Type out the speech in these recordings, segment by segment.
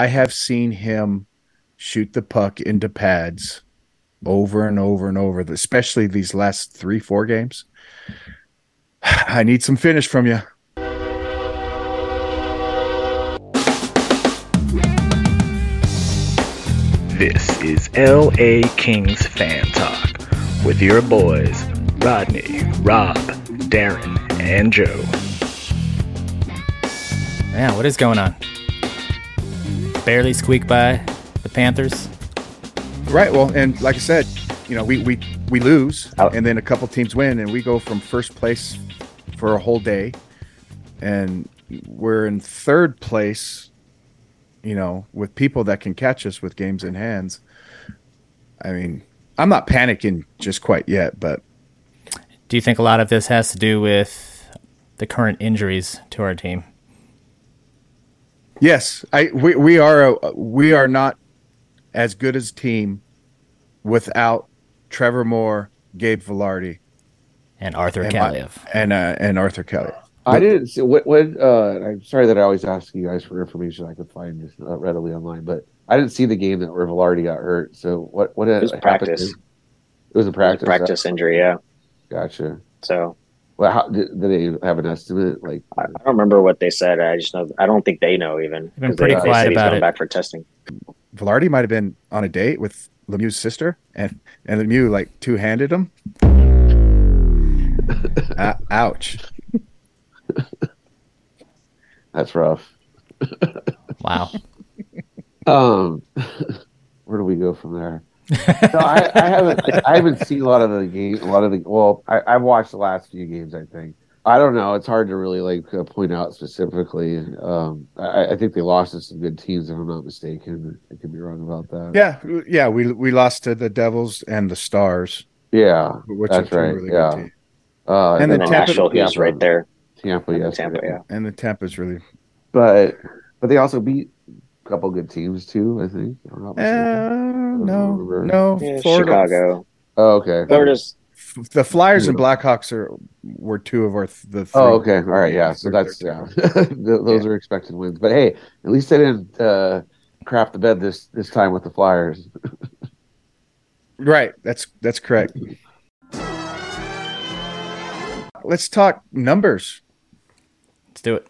I have seen him shoot the puck into pads over and over and over, especially these last three, four games. I need some finish from you. This is LA Kings Fan Talk with your boys, Rodney, Rob, Darren, and Joe. Yeah, what is going on? Barely squeak by the Panthers. Right. Well, and like I said, you know, we we we lose, and then a couple teams win, and we go from first place for a whole day, and we're in third place. You know, with people that can catch us with games in hands. I mean, I'm not panicking just quite yet, but Do you think a lot of this has to do with the current injuries to our team? Yes, I we we are a, we are not as good as team without Trevor Moore, Gabe Vilardi, and Arthur and Kaliyev, and uh, and Arthur Kelly. I didn't see what. What? Uh, I'm sorry that I always ask you guys for information I could find just uh, readily online, but I didn't see the game that where Vilardi got hurt. So what? What It was happened? practice. It was a practice. practice injury. Yeah. Gotcha. So Well, how did, did they have an estimate? Like, I, I don't remember what they said. I just know. I don't think they know even. been 'cause pretty they, quiet they about going it. back for testing. Vilardi might have been on a date with Lemieux's sister, and and Lemieux like two handed him. uh, ouch! that's rough. Wow. Um, where do we go from there? No, I, I haven't. I haven't seen a lot of the game. A lot of the. Well, I, I've watched the last few games. I think. I don't know. It's hard to really like uh, point out specifically. Um, I, I think they lost to some good teams, if I'm not mistaken. I could be wrong about that. Yeah, yeah. We we lost to the Devils and the Stars, Yeah, which That's are right, really yeah. good uh, And And the then Tampa- Nashville, who's Tampa- right there. Tampa, And yes, Tampa, yeah. And the Tampa's really. but but they also beat a couple good teams too. I think. if not Uh, no, no. Yeah, Florida, Chicago. Oh, okay. Florida's The Flyers and Blackhawks are were two of our th- the. Three. Oh, okay. All right. Yeah. So that's they're yeah. Those are expected wins. But hey, at least they didn't uh, crap the bed this this time with the Flyers. Right. That's that's correct. Let's talk numbers. Let's do it.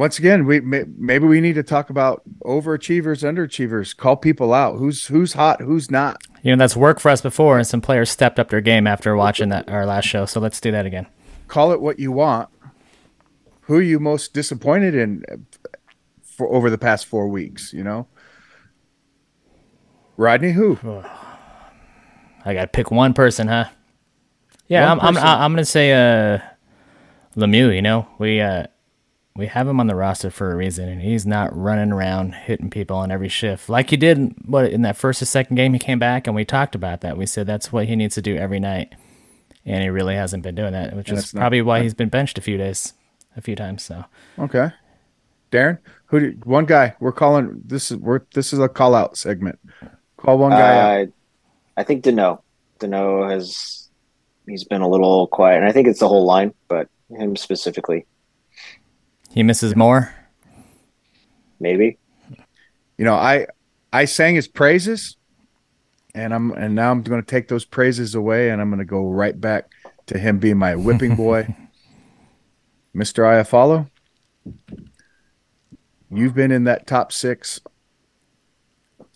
Once again, we may, maybe we need to talk about overachievers, underachievers. Call people out. Who's who's hot, who's not. You know, that's worked for us before, and some players stepped up their game after watching that our last show. So let's do that again. Call it what you want. Who are you most disappointed in for over the past four weeks? You know, Rodney. Who? I got to pick one person, huh? Yeah, One I'm, I'm. I'm gonna say uh, Lemieux. You know, we uh, we have him on the roster for a reason, and he's not running around hitting people on every shift like he did. in- What in that first or second game, he came back, and we talked about that. We said that's what he needs to do every night, and he really hasn't been doing that, which And is it's not- probably why he's been benched a few days, a few times. So Okay, Darren. Who? Do, one guy. We're calling this is we're this is a call out segment. Call one guy out. Uh, I think Danault. Danault has he's been a little quiet, and I think it's the whole line, but him specifically, he misses more. maybe. you know i i sang his praises and i'm and now i'm going to take those praises away and i'm going to go right back to him being my whipping boy. Mr Iafallo you've been in that top six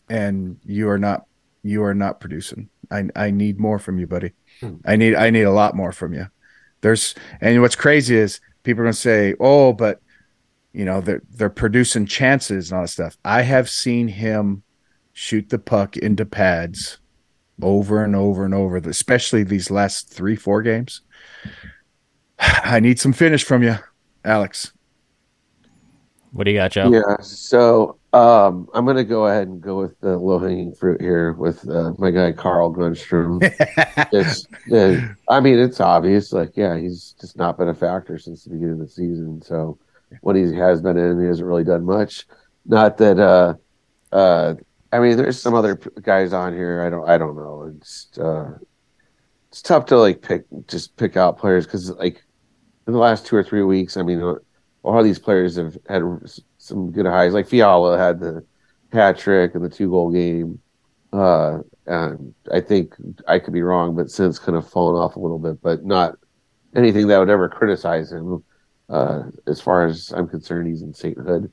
and you are not you are not producing. I i need more from you buddy. Hmm. I need i need a lot more from you. There's and what's crazy is people are going to say oh but you know they're they're producing chances and all that stuff. I have seen him shoot the puck into pads over and over and over, especially these last three four games. I need some finish from you, Alex. What do you got, Joe? Yeah. So um, I'm going to go ahead and go with the low hanging fruit here with uh, my guy Carl Grundstrom. it's, uh, I mean, it's obvious. Like, yeah, he's just not been a factor since the beginning of the season. So when he has been in, he hasn't really done much. Not that. uh uh I mean, there's some other guys on here. I don't. I don't know. It's uh, it's tough to like pick just pick out players because like in the last two or three weeks, I mean, a lot of these players have had some good highs. Like Fiala had the hat trick and the two goal game. Uh, and I think I could be wrong, but since kind of fallen off a little bit, but not anything that would ever criticize him. Uh, as far as I'm concerned, he's in sainthood.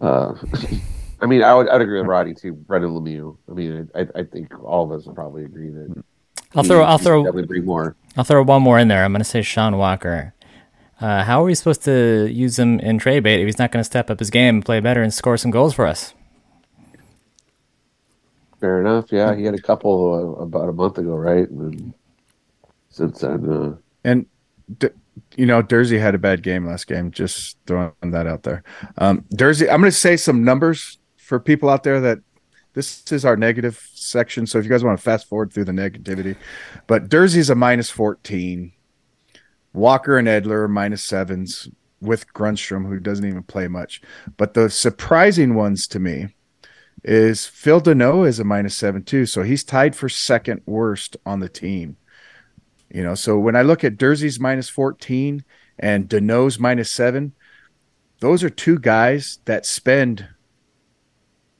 Uh, I mean, I would I'd agree with Roddy too. Brendan Lemieux. I mean, I, I think all of us would probably agree that I'll throw. I'll throw. definitely bring more. I'll throw one more in there. I'm going to say Sean Walker. Uh, how are we supposed to use him in trade bait if he's not going to step up his game and play better and score some goals for us? Fair enough. Yeah, he had a couple uh, about a month ago, right? And since then, uh, And D- you know, Durzi had a bad game last game. Just throwing that out there. Um, Durzi, I'm going to say some numbers for people out there that this is our negative section. So if you guys want to fast forward through the negativity, but Durzi's a minus 14. Walker and Edler are minus sevens with Grundstrom, who doesn't even play much. But the surprising ones to me is Phil Danault is a minus seven too. So he's tied for second worst on the team. You know, so when I look at Durzi's minus 14 and Danault's minus seven, those are two guys that spend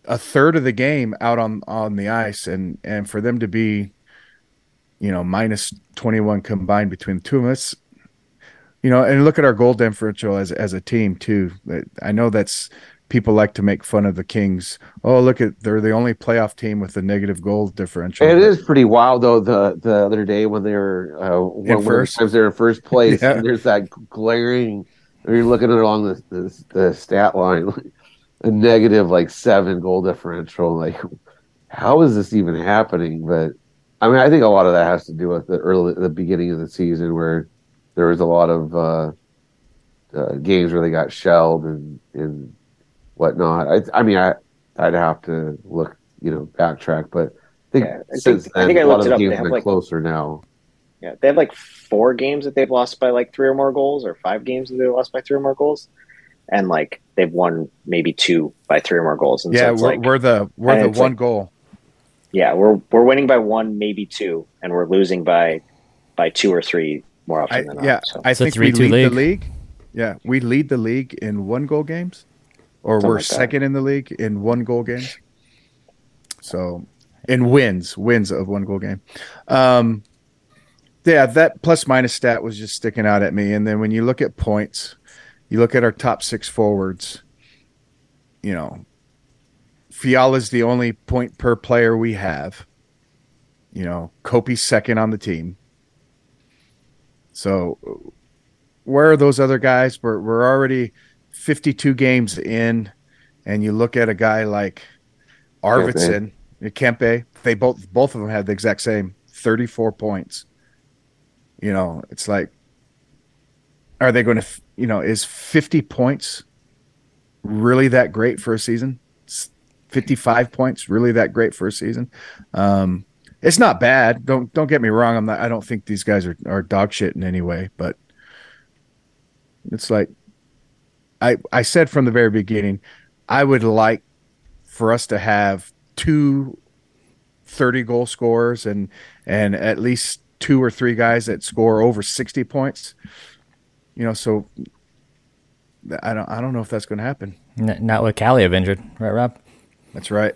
a third of the game out on on the ice and and for them to be you know minus 21 combined between the two of that's you know and look at our goal differential as as a team too i know that's people like to make fun of the kings oh look at they're the only playoff team with a negative goal differential it is pretty wild though. The the other day when they were uh, one, one of the first? times they were in first place, Yeah. and there's that glaring. You're looking along the, the the stat line, a negative like seven goal differential. Like, how is this even happening? But I mean, I think a lot of that has to do with the early the beginning of the season where there was a lot of uh, uh, games where they got shelled and and whatnot. I I mean, I I'd have to look, you know, backtrack, but I think Yeah, I think- since I think I a lot looked of it up. the They games have, have been like- closer now. Yeah, they have like four games that they've lost by like three or more goals, or five games that they've lost by three or more goals, and like they've won maybe two by three or more goals. And yeah so it's we're, like, we're the we're the one like- goal yeah, we're we're winning by one, maybe two, and we're losing by by two or three more often I, than not. yeah so. i think we 3-2 lead league. the league yeah we lead the league in one goal games or Something we're like second in the league in one goal games so in wins wins of one goal game um yeah that plus minus stat was just sticking out at me and then when you look at points you look at our top six forwards you know Fiala's the only point per player we have you know Kopi's second on the team so where are those other guys we're, we're already 52 games in and you look at a guy like Arvidsson, Kempe, they both both of them had the exact same 34 points. You know, it's like are they going to, you know, is 50 points really that great for a season? 55 points really that great for a season? Um it's not bad. Don't don't get me wrong. I'm not I don't think these guys are are dog shit in any way, but it's like I I said from the very beginning, I would like for us to have two 30 goal scorers and and at least two or three guys that score over 60 points. You know, so I don't I don't know if that's going to happen. N- not with Kaliyev injured, right, Rob? That's right.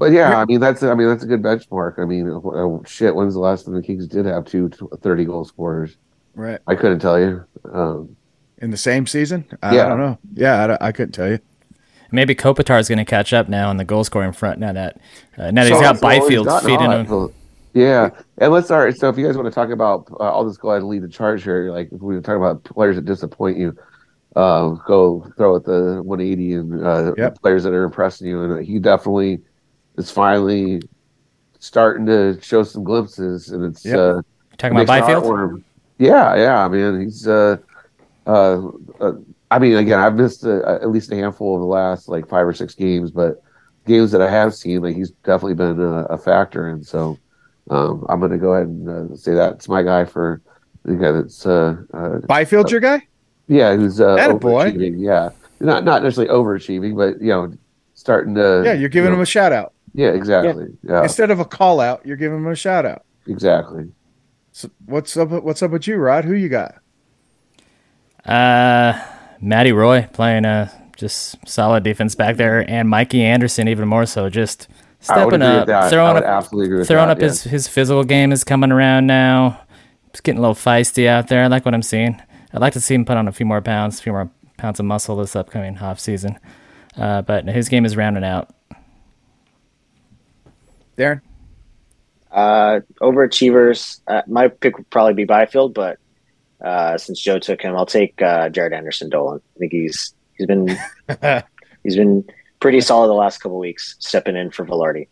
But yeah, I mean that's I mean that's a good benchmark. I mean, uh, shit, when's the last time the Kings did have two 30 goal scorers? Right. I couldn't tell you. Um, In the same season? I, Yeah. I don't know. Yeah, I, I couldn't tell you. Maybe Kopitar is going to catch up now on the goal scoring front. Now that uh, now that he's So- got so he's Byfield feeding hot. him. Yeah, and let's start. So if you guys want to talk about, uh, I'll just go ahead and lead the charge here. Like if we were talking about players that disappoint you, uh, go throw at the 180 and uh, Yep. players that are impressing you. And he definitely is finally starting to show some glimpses, and it's Yep. uh, Talking about Byfield. warm. Yeah, yeah. I mean, he's. Uh, uh, uh, I mean, again, I've missed uh, at least a handful of the last like five or six games, but games that I have seen, like he's definitely been a, a factor, and so um, I'm going to go ahead and uh, say that's my guy for the guy that's uh, uh, Byfield, your guy? yeah, who's uh, Attaboy. overachieving. Yeah, not not necessarily overachieving, but you know, starting to. Yeah, you're giving you him a shout out. Yeah, exactly. Yeah, Instead of a call out, you're giving him a shout out. exactly. So what's up what's up with you, Rod? Who you got? Uh, Matty Roy playing uh just solid defense back there, and Mikey Anderson even more so, just stepping up, throwing up, absolutely throwing that, up his his physical game is coming around now. It's getting a little feisty out there. I like what I'm seeing. I'd like to see him put on a few more pounds, a few more pounds of muscle this upcoming off season. Uh, but his game is rounding out. Darren. Uh, overachievers. Uh, my pick would probably be Byfield, but uh, since Joe took him, I'll take uh, Jaret Anderson-Dowd. I think he's he's been he's been pretty solid the last couple weeks, stepping in for Vilardi.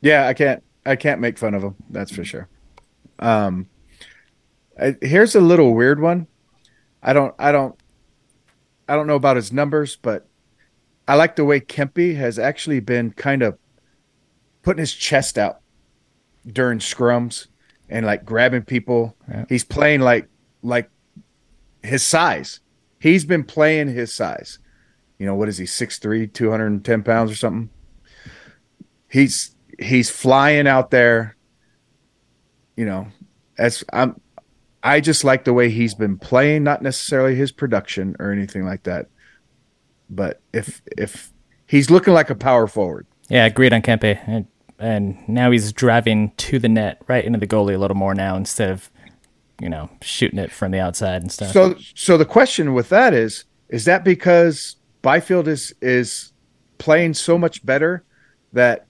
Yeah, I can't I can't make fun of him. That's for sure. Um, I, here's a little weird one. I don't I don't I don't know about his numbers, but I like the way Kempe has actually been kind of putting his chest out during scrums and like grabbing people. Yeah. He's playing like like his size. He's been playing his size. You know, what is he, 6'3, 210 pounds or something? He's he's flying out there. You know, as I'm I just like the way he's been playing, not necessarily his production or anything like that. But if if he's looking like a power forward. Yeah, agreed on Kempe. And, and now he's driving to the net, right into the goalie a little more now instead of, you know, shooting it from the outside and stuff. So so the question with that is is that because Byfield is is playing so much better that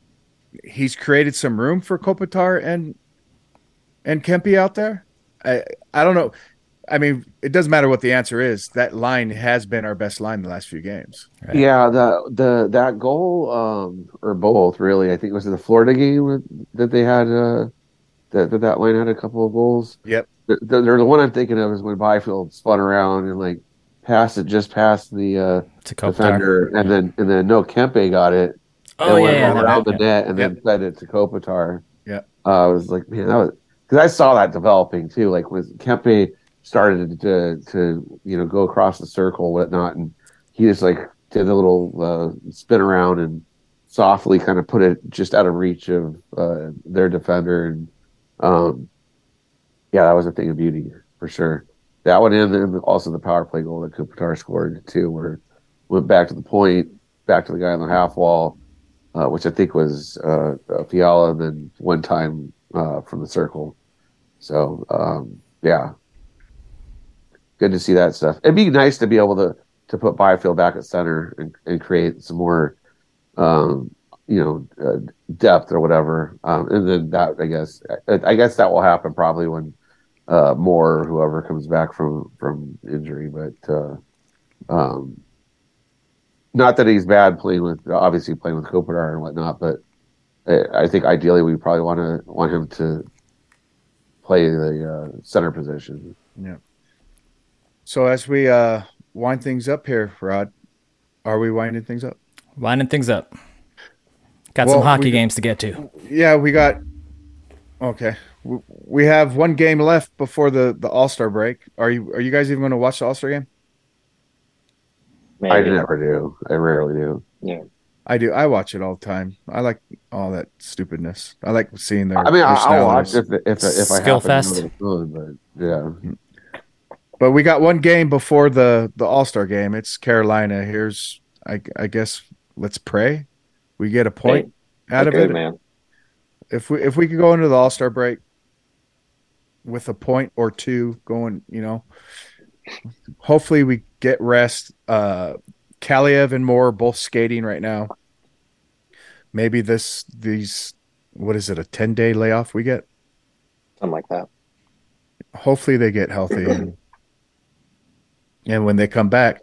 he's created some room for Kopitar and and Kempe out there? I I don't know. I mean, it doesn't matter what the answer is. That line has been our best line the last few games. Right. Yeah, the the that goal, um, or both really. I think it was in the Florida game that they had uh, that that, that line had a couple of goals. Yep. The, the, the one I'm thinking of is when Byfield spun around and like passed it just past the uh, to Kopitar. defender, and then and then no Kempe got it. Oh, and yeah. went yeah, around that- the net and Yep. then fed it to Kopitar. Yeah. Uh, I was like, man, that was because I saw that developing too. Like when Kempe started to to you know go across the circle, whatnot, and he just like did a little uh, spin around and softly kind of put it just out of reach of uh, their defender, and um, yeah, that was a thing of beauty for sure. That one and then also the power play goal that Kopitar scored too, where went back to the point, back to the guy on the half wall, uh, which I think was uh, Fiala, and then one time uh, from the circle. So um, yeah, good to see that stuff. It'd be nice to be able to to put Byfield back at center and, and create some more, um, you know, uh, depth or whatever. Um, and then that I guess I, I guess that will happen probably when uh, Moore or whoever comes back from from injury, but. Uh, um, not that he's bad playing with obviously playing with Kopitar and whatnot, but I, I think ideally we probably want to want him to play the uh, center position. So as we uh wind things up here, Rod, are we winding things up? Winding things up. Got Well, some hockey we- games to get to. Yeah, we got. Okay, we, we have one game left before the the All Star break. Are you are you guys even going to watch the All Star game? Maybe. I never do. I rarely do. Yeah. I do. I watch it all the time. I like all that stupidness. I like seeing their. I mean, I, their I'll watch styles. if if if I Skill happen fest. to know it's but yeah, But we got one game before the the All Star game. It's Carolina. Here's I I guess let's pray we get a point out of it. man. If we if we could go into the All Star break with a point or two going, you know, hopefully we get rest. Uh Kaliyev and Moore are both skating right now. Maybe this these what is it a ten day layoff we get? Something like that. hopefully they get healthy and, and when they come back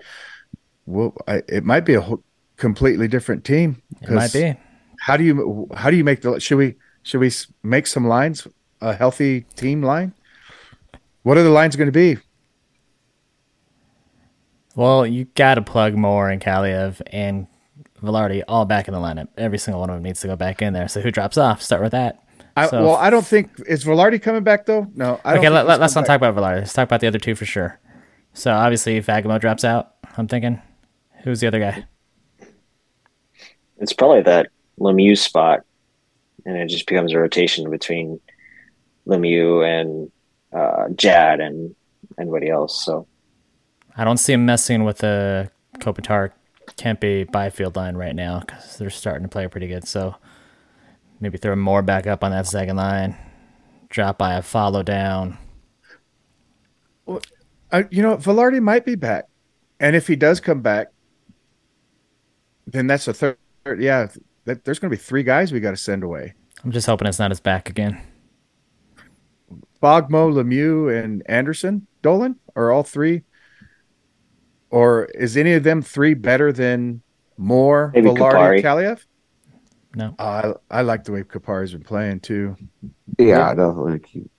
well I, it might be a whole, completely different team It might be. how do you how do you make the should we should we make some lines a healthy team line what are the lines going to be Well, you got to plug Moore and Kaliyev and Vilardi all back in the lineup. Every single one of them needs to go back in there. So who drops off? Start with that. I, So- well i don't think is Vilardi coming back though no I don't okay, let, let's not coming talk about Vilardi. Let's talk about the other two for sure. So obviously, if Agamo drops out, I'm thinking, who's the other guy? It's probably that Lemieux spot, and it just becomes a rotation between Lemieux and uh, Jad and anybody else. So I don't see him messing with the Kopitar, Kempe, Byfield line right now because they're starting to play pretty good. So maybe throw more back up on that second line. Drop by a follow down. Uh, you know, Vilardi might be back, and if he does come back, then that's a third. Yeah, that, there's going to be three guys we got to send away. I'm just hoping it's not his back again. Bogmo, Lemieux, and Anderson Dolan are all three, or is any of them three better than Moore, Maybe Vilardi, Kupari. Kaliyev? No. I I like the way Kupari's been playing too. Yeah, I definitely keep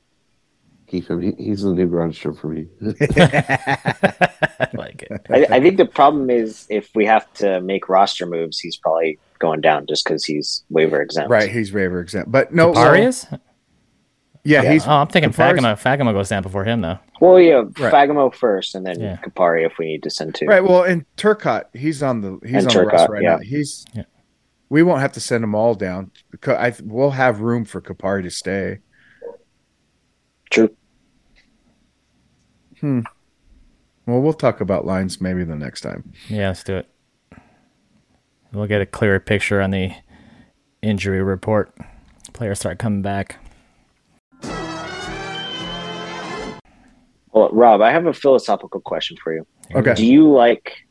keep him. He, he's the new Grundstrom for me. I like it. I, I think the problem is if we have to make roster moves, he's probably going down just because he's waiver exempt. Right, he's waiver exempt, but no, Arias? yeah, Yeah. he's. Oh, I'm thinking Kupari's- Fagemo. Fagemo goes down before him though. Well, yeah, Right. Fagemo first, and then Yeah. Kupari if we need to send two. Right. Well, and Turcotte, he's on the he's And on the roster right yeah. now. He's Yeah. we won't have to send them all down because I we'll have room for Kupari to stay. True. Hmm. Well, we'll talk about lines maybe the next time. Yeah, let's do it. We'll get a clearer picture on the injury report. Players start coming back. Well, Rob, I have a philosophical question for you. Okay. Do you like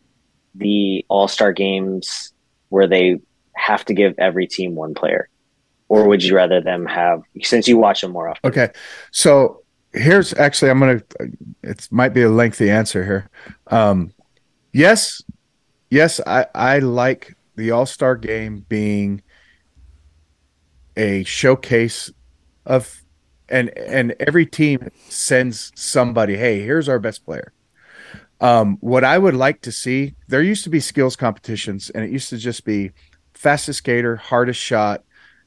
the All Star games where they have to give every team one player, or would you rather them have? Since you watch them more often, Okay. So here's actually I'm gonna it might be a lengthy answer here. Um yes, yes, I, I like the all-star game being a showcase of and and every team sends somebody, hey, here's our best player. Um, what I would like to see, there used to be skills competitions, and it used to just be fastest skater, hardest shot,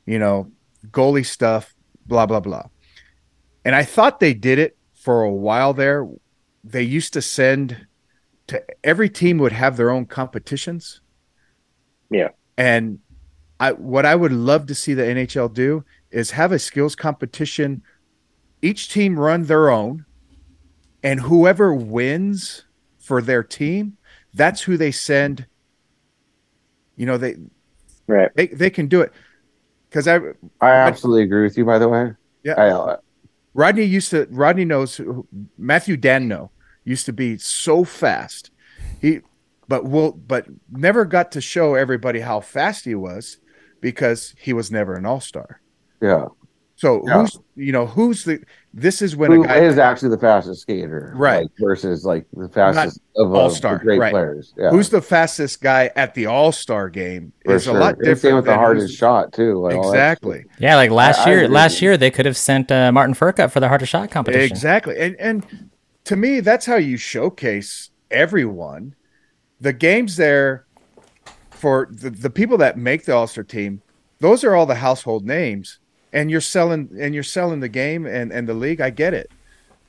you know, goalie stuff, blah blah blah. And I thought they did it for a while there. They used to send to every team would have their own competitions. Yeah. And I what I would love to see the NHL do is have a skills competition. Each team run their own, and whoever wins for their team, that's who they send. You know, they right? they, they can do it. Because I I absolutely agree with you. By the way, Yeah. I, uh, Rodney used to Rodney knows who- Matthew Danno used to be so fast. He but will but never got to show everybody how fast he was because he was never an all-star. yeah. So Yeah. who's you know who's the this is when Who a guy is actually the fastest skater, Right. like, versus like the fastest of uh, all-star, great right. players. Yeah, who's the fastest guy at the all-star game For is sure. a lot And same different with the than hardest shot too. like, Exactly. Yeah, like last I- I year. agree Last year they could have sent uh, Martin Frk for the hardest shot competition. Exactly. And and to me, that's how you showcase everyone. The games there for the, the people that make the All-Star team, those are all the household names. And you're selling and you're selling the game and, and the league. I get it.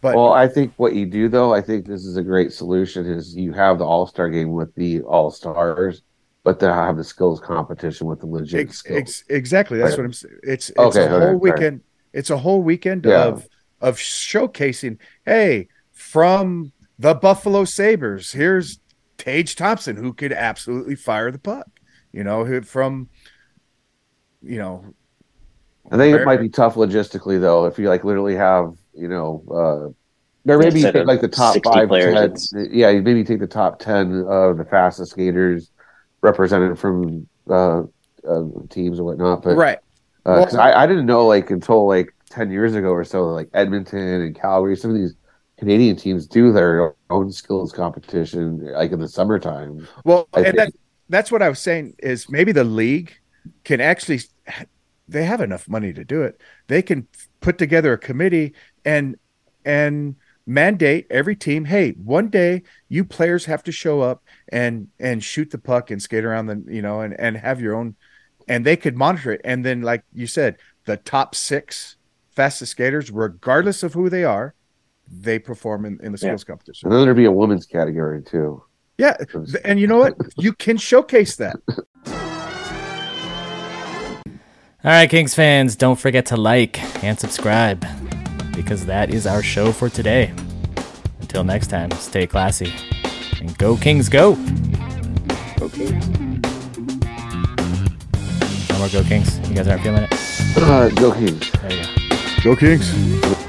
But Well, I think what you do though, I think this is a great solution. Is you have the All Star game with the All Stars, but to have the skills competition with the legit ex, skills. ex, exactly. That's what I'm saying. It's it's Okay, a whole sorry. weekend. It's a whole weekend Yeah. of of showcasing, hey, from the Buffalo Sabres, here's Tage Thompson, who could absolutely fire the puck. You know, from you know, I think it might be tough logistically though if you like literally have you know, uh, or maybe you take like the top five, players, 10 it's- yeah, you maybe take the top ten of the fastest skaters represented from uh, uh, teams and whatnot. But right. because Well- I, I didn't know like until like 10 years ago or so like edmonton and calgary some of these canadian teams do their own skills competition like in the summertime Well, I and that, that's what I was saying is maybe the league can actually they have enough money to do it. They can put together a committee and and mandate every team, hey, one day you players have to show up and and shoot the puck and skate around the, you know, and and have your own and they could monitor it and then like you said, the top 6 fastest skaters regardless of who they are, they perform in, in the Yeah. skills competition. and then there'd be a women's category too Yeah, and you know what? You can showcase that. All right, Kings fans, don't forget to like and subscribe because that is our show for today. Until next time, stay classy and go Kings go. Go Kings. No more Go Kings. You guys aren't feeling it? Uh, go Kings. There you go. Go Kings.